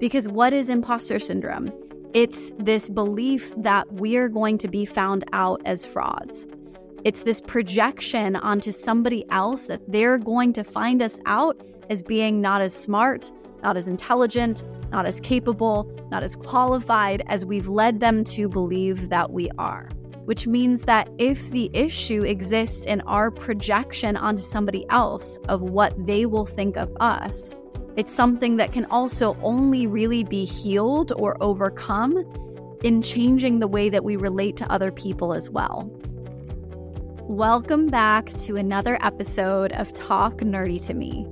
Because what is imposter syndrome? It's this belief that we're going to be found out as frauds. It's this projection onto somebody else that they're going to find us out as being not as smart, not as intelligent, not as capable, not as qualified as we've led them to believe that we are. Which means that if the issue exists in our projection onto somebody else of what they will think of us, it's something that can also only really be healed or overcome in changing the way that we relate to other people as well. Welcome back to another episode of Talk Nerdy to Me.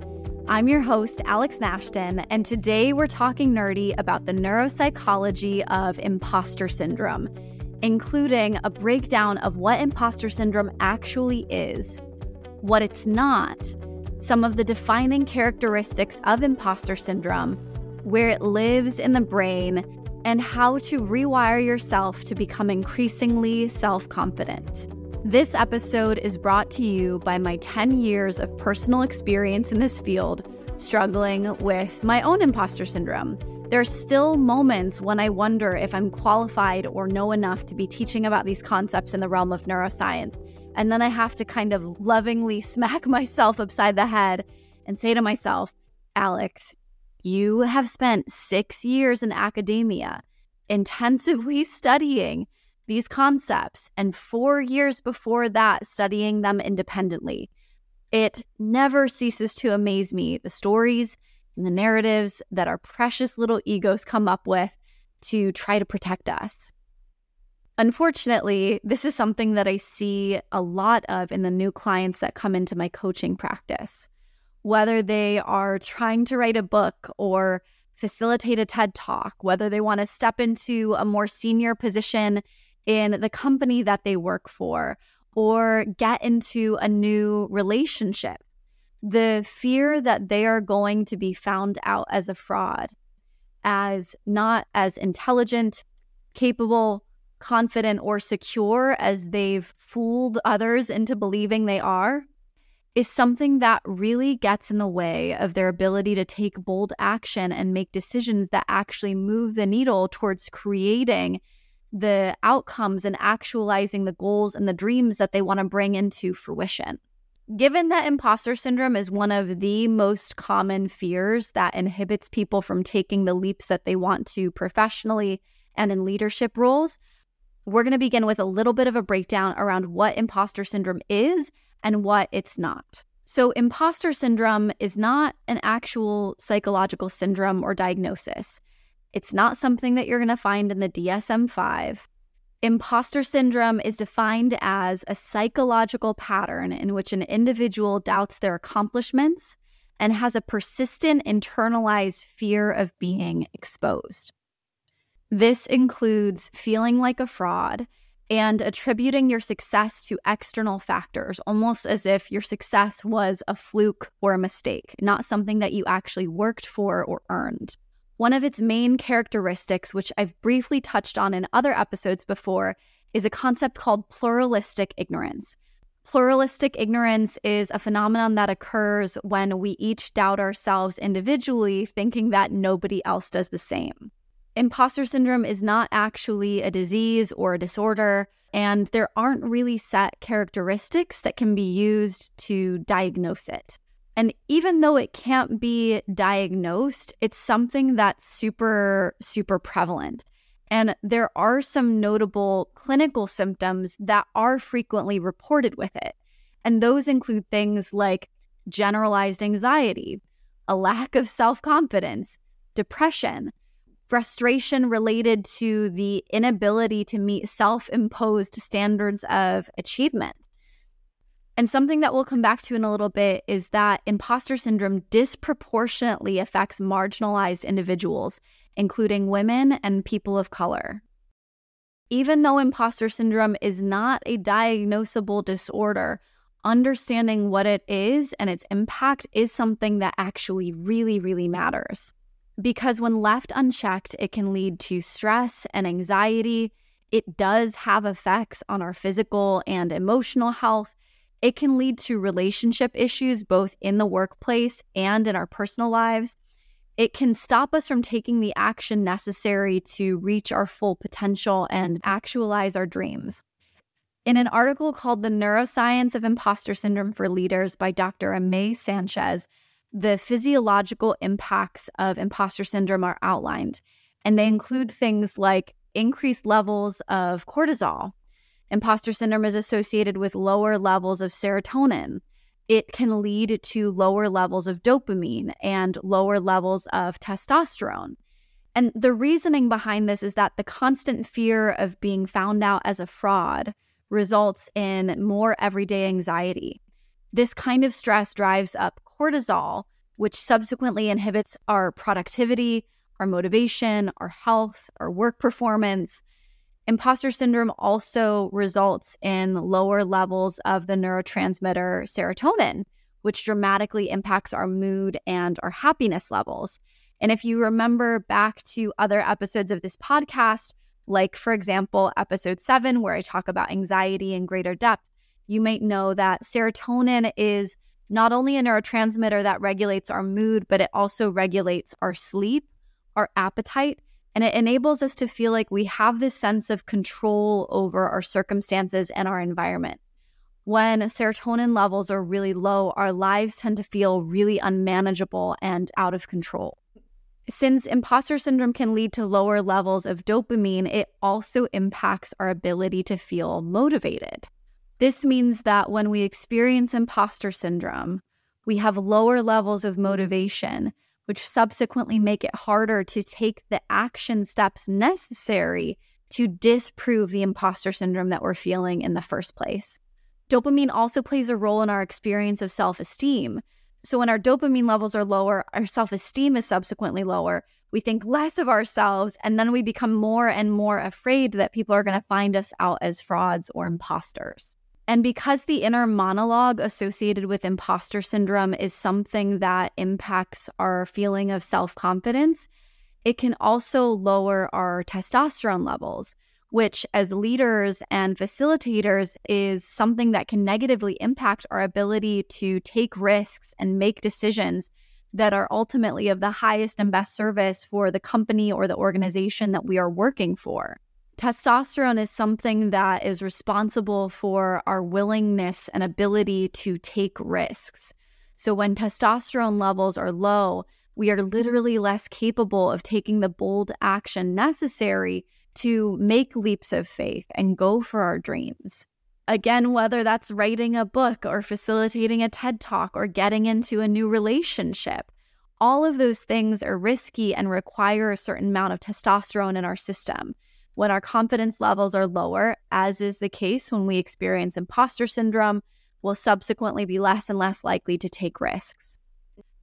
I'm your host, Alex Nashton, and today we're talking nerdy about the neuropsychology of imposter syndrome, including a breakdown of what imposter syndrome actually is, what it's not, some of the defining characteristics of imposter syndrome, where it lives in the brain, and how to rewire yourself to become increasingly self confident. This episode is brought to you by my 10 years of personal experience in this field, struggling with my own imposter syndrome. There are still moments when I wonder if I'm qualified or know enough to be teaching about these concepts in the realm of neuroscience. And then I have to kind of lovingly smack myself upside the head and say to myself, Alex, you have spent six years in academia intensively studying these concepts and four years before that, studying them independently. It never ceases to amaze me the stories and the narratives that our precious little egos come up with to try to protect us. Unfortunately, this is something that I see a lot of in the new clients that come into my coaching practice. Whether they are trying to write a book or facilitate a TED talk, whether they want to step into a more senior position in the company that they work for or get into a new relationship. The fear that they are going to be found out as a fraud, as not as intelligent, capable, confident, or secure as they've fooled others into believing they are, is something that really gets in the way of their ability to take bold action and make decisions that actually move the needle towards creating the outcomes and actualizing the goals and the dreams that they want to bring into fruition. Given that imposter syndrome is one of the most common fears that inhibits people from taking the leaps that they want to professionally and in leadership roles, we're going to begin with a little bit of a breakdown around what imposter syndrome is and what it's not. So, imposter syndrome is not an actual psychological syndrome or diagnosis. It's not something that you're going to find in the DSM 5. Imposter syndrome is defined as a psychological pattern in which an individual doubts their accomplishments and has a persistent internalized fear of being exposed. This includes feeling like a fraud and attributing your success to external factors, almost as if your success was a fluke or a mistake, not something that you actually worked for or earned. One of its main characteristics, which I've briefly touched on in other episodes before, is a concept called pluralistic ignorance. Pluralistic ignorance is a phenomenon that occurs when we each doubt ourselves individually, thinking that nobody else does the same. Imposter syndrome is not actually a disease or a disorder, and there aren't really set characteristics that can be used to diagnose it. And even though it can't be diagnosed, it's something that's super, super prevalent. And there are some notable clinical symptoms that are frequently reported with it. And those include things like generalized anxiety, a lack of self confidence, depression, frustration related to the inability to meet self imposed standards of achievement, and something that we'll come back to in a little bit is that imposter syndrome disproportionately affects marginalized individuals, including women and people of color. Even though imposter syndrome is not a diagnosable disorder, understanding what it is and its impact is something that actually really, really matters. Because when left unchecked, it can lead to stress and anxiety. It does have effects on our physical and emotional health it can lead to relationship issues both in the workplace and in our personal lives. it can stop us from taking the action necessary to reach our full potential and actualize our dreams. In an article called The Neuroscience of Imposter Syndrome for Leaders by Dr. Amay Sanchez, the physiological impacts of imposter syndrome are outlined, and they include things like increased levels of cortisol. Imposter syndrome is associated with lower levels of serotonin, it can lead to lower levels of dopamine and lower levels of testosterone. And the reasoning behind this is that the constant fear of being found out as a fraud results in more everyday anxiety. This kind of stress drives up cortisol, which subsequently inhibits our productivity, our motivation, our health, our work performance, Imposter syndrome also results in lower levels of the neurotransmitter serotonin, which dramatically impacts our mood and our happiness levels. And if you remember back to other episodes of this podcast, like for example, episode seven, where I talk about anxiety in greater depth, you might know that serotonin is not only a neurotransmitter that regulates our mood, but it also regulates our sleep, our appetite, and it enables us to feel like we have this sense of control over our circumstances and our environment. When serotonin levels are really low, our lives tend to feel really unmanageable and out of control. Since imposter syndrome can lead to lower levels of dopamine, it also impacts our ability to feel motivated. This means that when we experience imposter syndrome, we have lower levels of mm-hmm. motivation, which subsequently make it harder to take the action steps necessary to disprove the imposter syndrome that we're feeling in the first place. Dopamine also plays a role in our experience of self esteem. So, when our dopamine levels are lower, our self esteem is subsequently lower. We think less of ourselves, and then we become more and more afraid that people are going to find us out as frauds or imposters. And because the inner monologue associated with imposter syndrome is something that impacts our feeling of self confidence, it can also lower our testosterone levels, which, as leaders and facilitators, is something that can negatively impact our ability to take risks and make decisions that are ultimately of the highest and best service for the company or the organization that we are working for testosterone is something that is responsible for our willingness and ability to take risks. So when testosterone levels are low, we are literally less capable of taking the bold action necessary to make leaps of faith and go for our dreams. Again, whether that's writing a book or facilitating a TED talk or getting into a new relationship, all of those things are risky and require a certain amount of testosterone in our system. When our confidence levels are lower, as is the case when we experience imposter syndrome, we'll subsequently be less and less likely to take risks.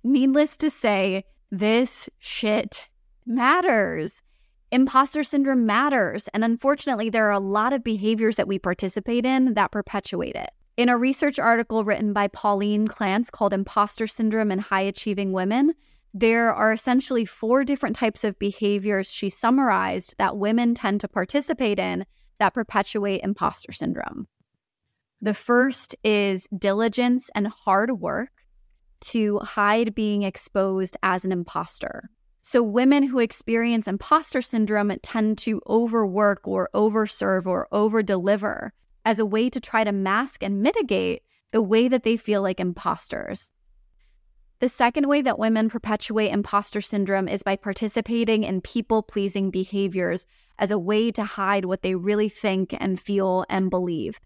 Needless to say, this shit matters. Imposter syndrome matters. And unfortunately, there are a lot of behaviors that we participate in that perpetuate it. In a research article written by Pauline Clance called Imposter Syndrome in High Achieving Women, there are essentially four different types of behaviors she summarized that women tend to participate in that perpetuate imposter syndrome. The first is diligence and hard work to hide being exposed as an imposter. So, women who experience imposter syndrome tend to overwork or overserve or overdeliver as a way to try to mask and mitigate the way that they feel like imposters. The second way that women perpetuate imposter syndrome is by participating in people pleasing behaviors as a way to hide what they really think and feel and believe.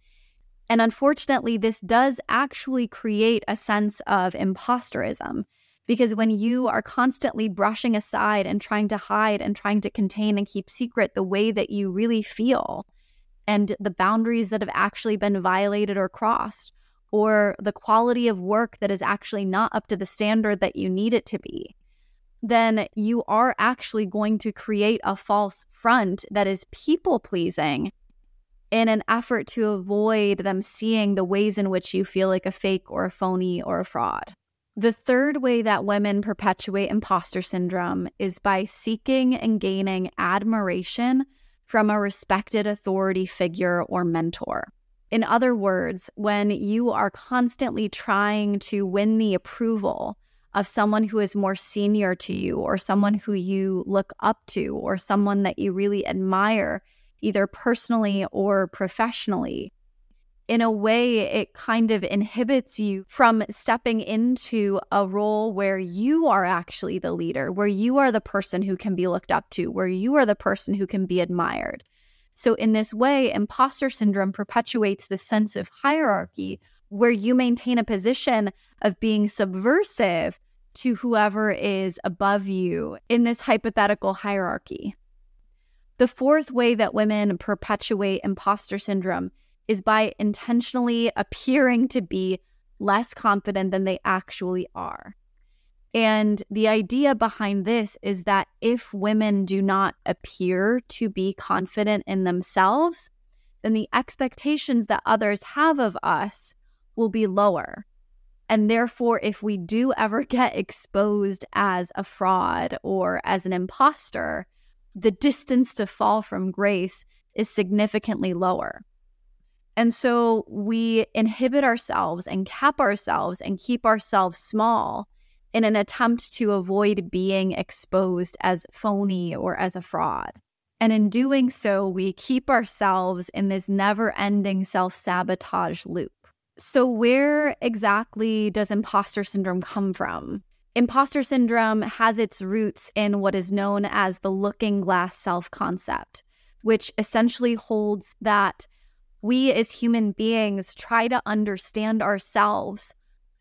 And unfortunately, this does actually create a sense of imposterism because when you are constantly brushing aside and trying to hide and trying to contain and keep secret the way that you really feel and the boundaries that have actually been violated or crossed, or the quality of work that is actually not up to the standard that you need it to be, then you are actually going to create a false front that is people pleasing in an effort to avoid them seeing the ways in which you feel like a fake or a phony or a fraud. The third way that women perpetuate imposter syndrome is by seeking and gaining admiration from a respected authority figure or mentor. In other words, when you are constantly trying to win the approval of someone who is more senior to you or someone who you look up to or someone that you really admire, either personally or professionally. In a way, it kind of inhibits you from stepping into a role where you are actually the leader, where you are the person who can be looked up to, where you are the person who can be admired. So, in this way, imposter syndrome perpetuates the sense of hierarchy where you maintain a position of being subversive to whoever is above you in this hypothetical hierarchy. The fourth way that women perpetuate imposter syndrome is by intentionally appearing to be less confident than they actually are. And the idea behind this is that if women do not appear to be confident in themselves, then the expectations that others have of us will be lower. And therefore, if we do ever get exposed as a fraud or as an imposter, the distance to fall from grace is significantly lower. And so we inhibit ourselves and cap ourselves and keep ourselves small in an attempt to avoid being exposed as phony or as a fraud. And in doing so, we keep ourselves in this never ending self sabotage loop. So, where exactly does imposter syndrome come from? Imposter syndrome has its roots in what is known as the looking glass self concept, which essentially holds that we as human beings try to understand ourselves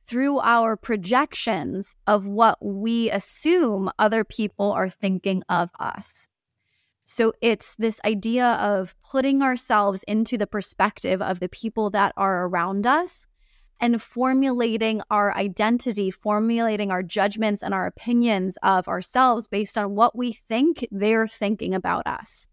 through our projections of what we assume other people are thinking of us. So it's this idea of putting ourselves into the perspective of the people that are around us and formulating our identity, formulating our judgments and our opinions of ourselves based on what we think they're thinking about us.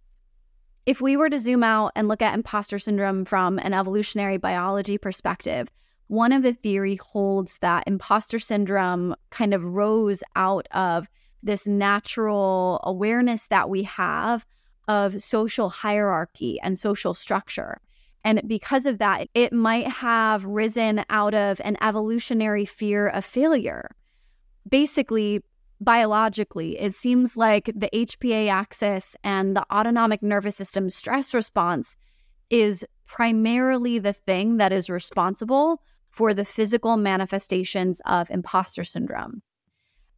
If we were to zoom out and look at imposter syndrome from an evolutionary biology perspective, one of the theory holds that imposter syndrome kind of rose out of this natural awareness that we have of social hierarchy and social structure. And because of that, it might have risen out of an evolutionary fear of failure. Basically, biologically, it seems like the HPA axis and the autonomic nervous system stress response is primarily the thing that is responsible for the physical manifestations of imposter syndrome.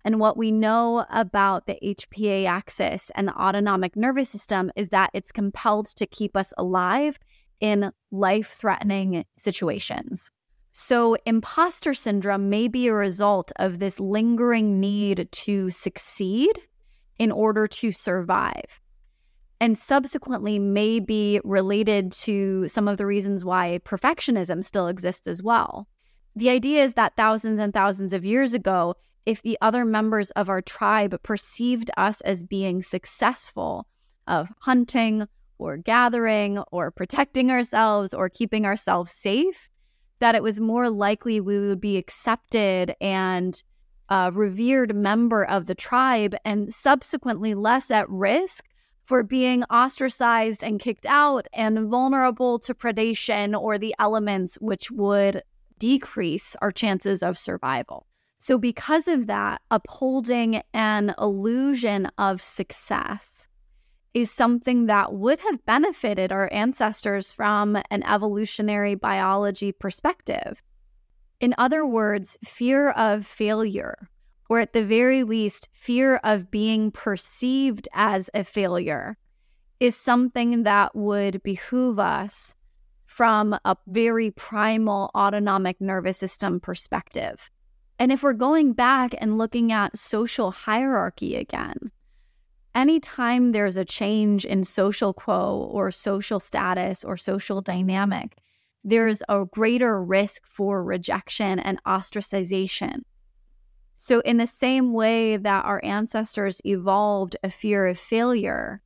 And what we know about the HPA axis and the autonomic nervous system is that it's compelled to keep us alive in life threatening situations. So, imposter syndrome may be a result of this lingering need to succeed in order to survive and subsequently may be related to some of the reasons why perfectionism still exists as well. The idea is that thousands and thousands of years ago, if the other members of our tribe perceived us as being successful of hunting or gathering or protecting ourselves or keeping ourselves safe, that it was more likely we would be accepted and a revered member of the tribe and subsequently less at risk for being ostracized and kicked out and vulnerable to predation or the elements which would decrease our chances of survival. So, because of that, upholding an illusion of success is something that would have benefited our ancestors from an evolutionary biology perspective. In other words, fear of failure or at the very least, fear of being perceived as a failure is something that would behoove us from a very primal autonomic nervous system perspective. And if we're going back and looking at social hierarchy again, anytime there's a change in social quo or social status or social dynamic, there's a greater risk for rejection and ostracization. So, in the same way that our ancestors evolved a fear of failure,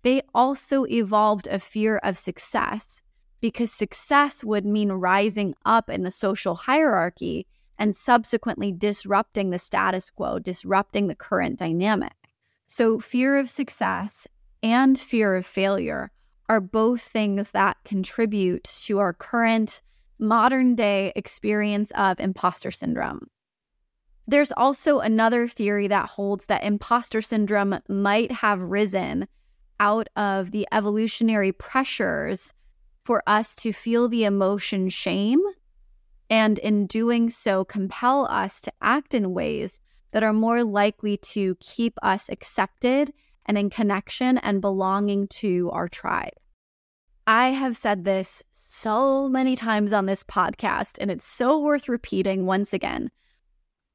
they also evolved a fear of success because success would mean rising up in the social hierarchy and subsequently disrupting the status quo, disrupting the current dynamic. So, fear of success and fear of failure are both things that contribute to our current modern day experience of imposter syndrome. There's also another theory that holds that imposter syndrome might have risen out of the evolutionary pressures for us to feel the emotion shame and in doing so compel us to act in ways that are more likely to keep us accepted and in connection and belonging to our tribe. I have said this so many times on this podcast, and it's so worth repeating once again.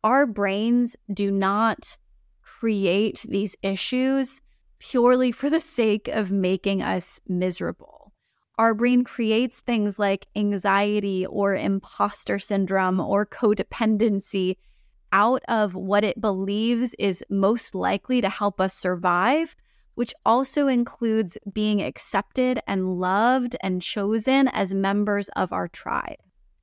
Our brains do not create these issues purely for the sake of making us miserable. Our brain creates things like anxiety or imposter syndrome or codependency out of what it believes is most likely to help us survive, which also includes being accepted and loved and chosen as members of our tribe.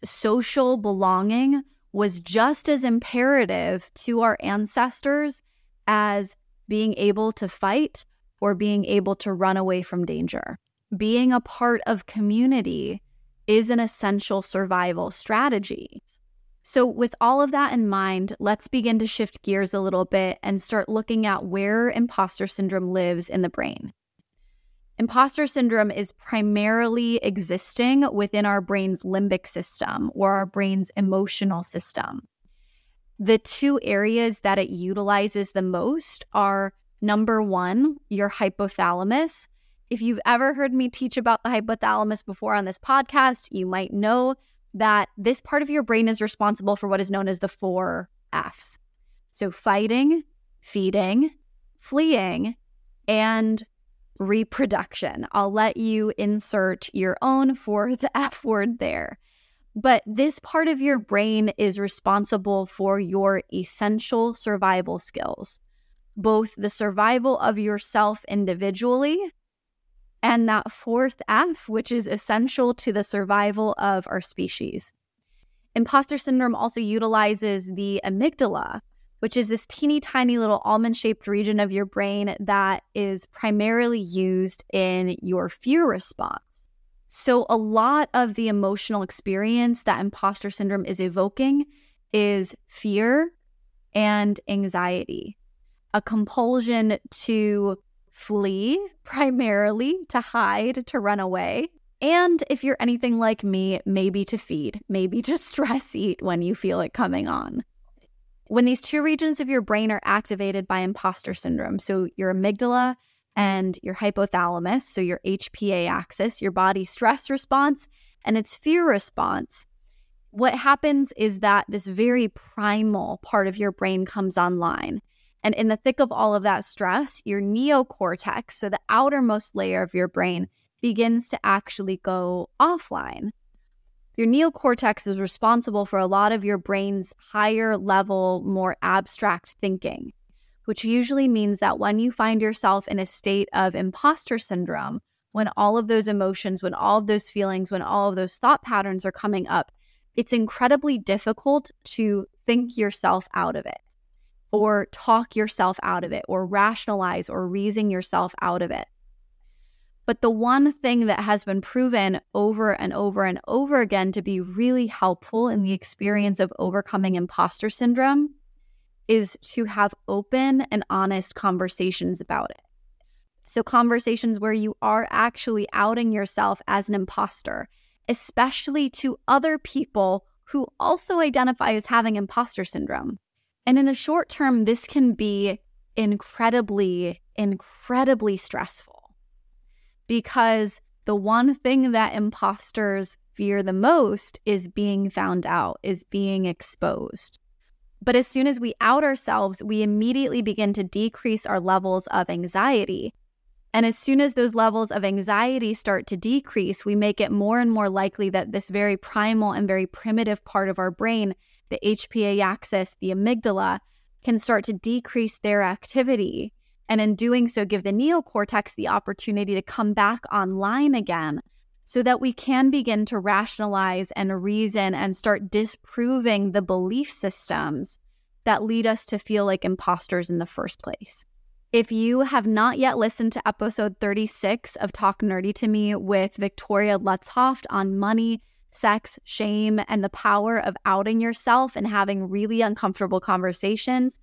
Social belonging was just as imperative to our ancestors as being able to fight or being able to run away from danger. Being a part of community is an essential survival strategy. So, with all of that in mind, let's begin to shift gears a little bit and start looking at where imposter syndrome lives in the brain. Imposter syndrome is primarily existing within our brain's limbic system or our brain's emotional system. The two areas that it utilizes the most are number one, your hypothalamus. If you've ever heard me teach about the hypothalamus before on this podcast, you might know that this part of your brain is responsible for what is known as the four F's. So, fighting, feeding, fleeing, and reproduction. I'll let you insert your own fourth F word there. But this part of your brain is responsible for your essential survival skills, both the survival of yourself individually and that fourth F, which is essential to the survival of our species. Imposter syndrome also utilizes the amygdala, which is this teeny tiny little almond shaped region of your brain that is primarily used in your fear response. So, a lot of the emotional experience that imposter syndrome is evoking is fear and anxiety, a compulsion to flee primarily to hide, to run away. And if you're anything like me, maybe to feed, maybe to stress eat when you feel it coming on. When these two regions of your brain are activated by imposter syndrome, so your amygdala and your hypothalamus, so your HPA axis, your body stress response, and its fear response, what happens is that this very primal part of your brain comes online. And in the thick of all of that stress, your neocortex, so the outermost layer of your brain, begins to actually go offline. Your neocortex is responsible for a lot of your brain's higher level, more abstract thinking, which usually means that when you find yourself in a state of imposter syndrome, when all of those emotions, when all of those feelings, when all of those thought patterns are coming up, it's incredibly difficult to think yourself out of it or talk yourself out of it or rationalize or reason yourself out of it. But the one thing that has been proven over and over and over again to be really helpful in the experience of overcoming imposter syndrome is to have open and honest conversations about it. So, conversations where you are actually outing yourself as an imposter, especially to other people who also identify as having imposter syndrome. And in the short term, this can be incredibly, incredibly stressful because the one thing that imposters fear the most is being found out, is being exposed. But as soon as we out ourselves, we immediately begin to decrease our levels of anxiety. And as soon as those levels of anxiety start to decrease, we make it more and more likely that this very primal and very primitive part of our brain the HPA axis, the amygdala, can start to decrease their activity. And in doing so, give the neocortex the opportunity to come back online again so that we can begin to rationalize and reason and start disproving the belief systems that lead us to feel like imposters in the first place. If you have not yet listened to episode 36 of Talk Nerdy to Me with Victoria Lutzhoft on money, sex, shame, and the power of outing yourself and having really uncomfortable conversations,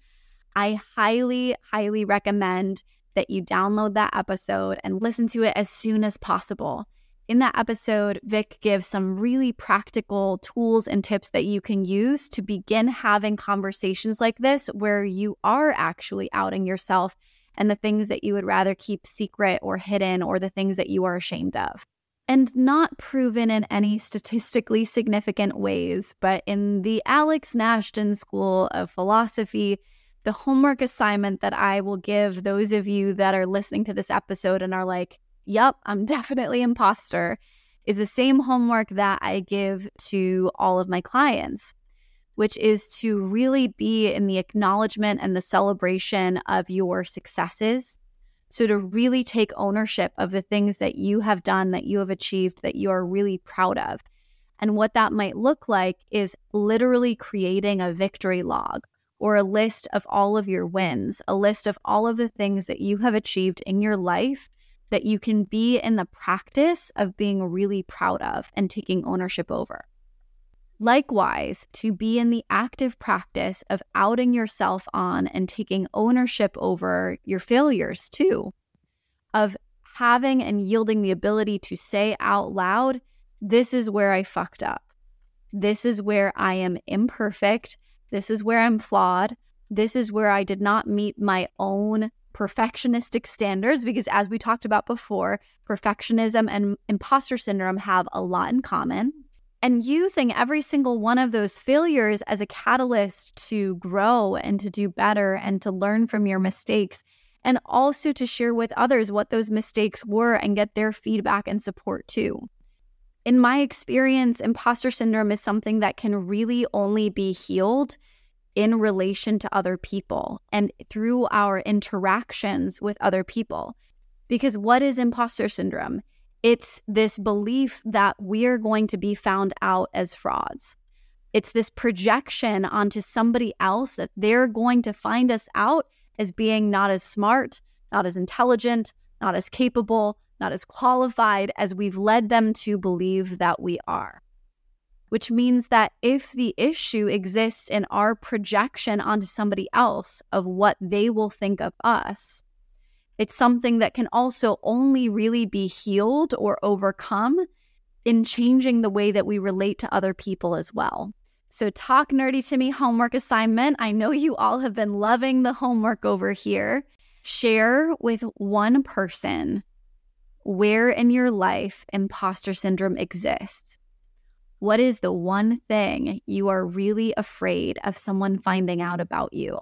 I highly, highly recommend that you download that episode and listen to it as soon as possible. In that episode, Vic gives some really practical tools and tips that you can use to begin having conversations like this where you are actually outing yourself and the things that you would rather keep secret or hidden or the things that you are ashamed of. And not proven in any statistically significant ways, but in the Alex Nashton School of Philosophy, the homework assignment that I will give those of you that are listening to this episode and are like, yep, I'm definitely imposter, is the same homework that I give to all of my clients, which is to really be in the acknowledgement and the celebration of your successes. So, to really take ownership of the things that you have done, that you have achieved, that you are really proud of. And what that might look like is literally creating a victory log or a list of all of your wins, a list of all of the things that you have achieved in your life that you can be in the practice of being really proud of and taking ownership over. Likewise, to be in the active practice of outing yourself on and taking ownership over your failures too, of having and yielding the ability to say out loud, This is where I fucked up. This is where I am imperfect. This is where I'm flawed. This is where I did not meet my own perfectionistic standards because, as we talked about before, perfectionism and imposter syndrome have a lot in common. And using every single one of those failures as a catalyst to grow and to do better and to learn from your mistakes, and also to share with others what those mistakes were and get their feedback and support too in my experience, imposter syndrome is something that can really only be healed in relation to other people and through our interactions with other people. Because what is imposter syndrome? It's this belief that we're going to be found out as frauds. It's this projection onto somebody else that they're going to find us out as being not as smart, not as intelligent, not as capable, not as qualified as we've led them to believe that we are. Which means that if the issue exists in our projection onto somebody else of what they will think of us, it's something that can also only really be healed or overcome in changing the way that we relate to other people as well. So, talk nerdy to me homework assignment. I know you all have been loving the homework over here. Share with one person where in your life imposter syndrome exists. What is the one thing you are really afraid of someone finding out about you?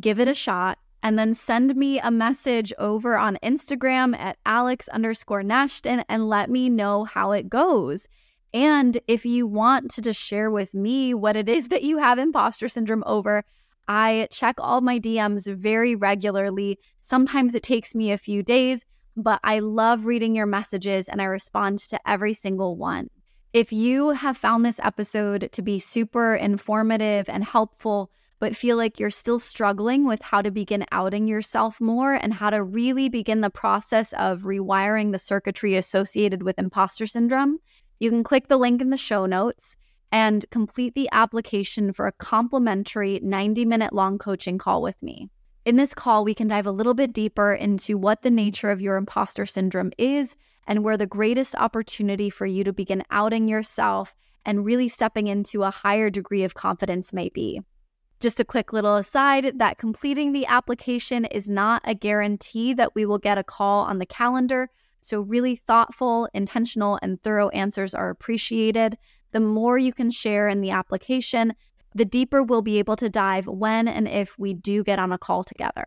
Give it a shot and then send me a message over on Instagram at Alex underscore Nashton and let me know how it goes. And if you want to just share with me what it is that you have imposter syndrome over, I check all my DMs very regularly. Sometimes it takes me a few days, but I love reading your messages and I respond to every single one. If you have found this episode to be super informative and helpful, but feel like you're still struggling with how to begin outing yourself more and how to really begin the process of rewiring the circuitry associated with imposter syndrome, you can click the link in the show notes and complete the application for a complimentary 90 minute long coaching call with me. In this call, we can dive a little bit deeper into what the nature of your imposter syndrome is and where the greatest opportunity for you to begin outing yourself and really stepping into a higher degree of confidence may be. Just a quick little aside that completing the application is not a guarantee that we will get a call on the calendar. So, really thoughtful, intentional, and thorough answers are appreciated. The more you can share in the application, the deeper we'll be able to dive when and if we do get on a call together.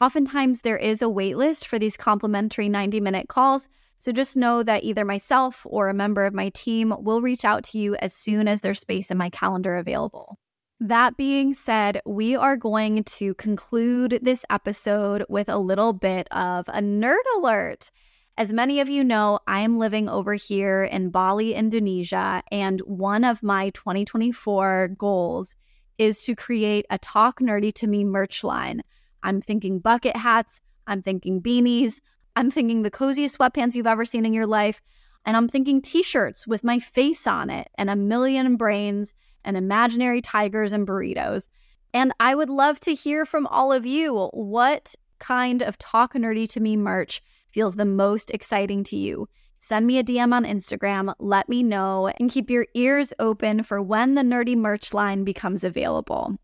Oftentimes, there is a waitlist for these complimentary 90 minute calls. So just know that either myself or a member of my team will reach out to you as soon as there's space in my calendar available. That being said, we are going to conclude this episode with a little bit of a nerd alert. As many of you know, I am living over here in Bali, Indonesia, and one of my 2024 goals is to create a Talk Nerdy to Me merch line. I'm thinking bucket hats, I'm thinking beanies, I'm thinking the coziest sweatpants you've ever seen in your life. And I'm thinking t shirts with my face on it and a million brains and imaginary tigers and burritos. And I would love to hear from all of you. What kind of Talk Nerdy to Me merch feels the most exciting to you? Send me a DM on Instagram, let me know, and keep your ears open for when the nerdy merch line becomes available.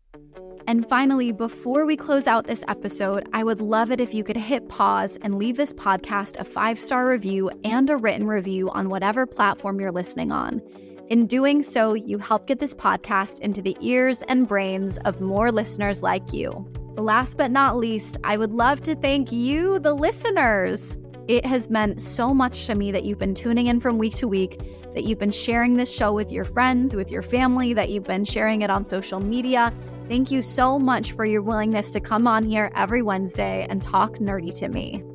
And finally, before we close out this episode, I would love it if you could hit pause and leave this podcast a five star review and a written review on whatever platform you're listening on. In doing so, you help get this podcast into the ears and brains of more listeners like you. Last but not least, I would love to thank you, the listeners. It has meant so much to me that you've been tuning in from week to week, that you've been sharing this show with your friends, with your family, that you've been sharing it on social media. Thank you so much for your willingness to come on here every Wednesday and talk nerdy to me.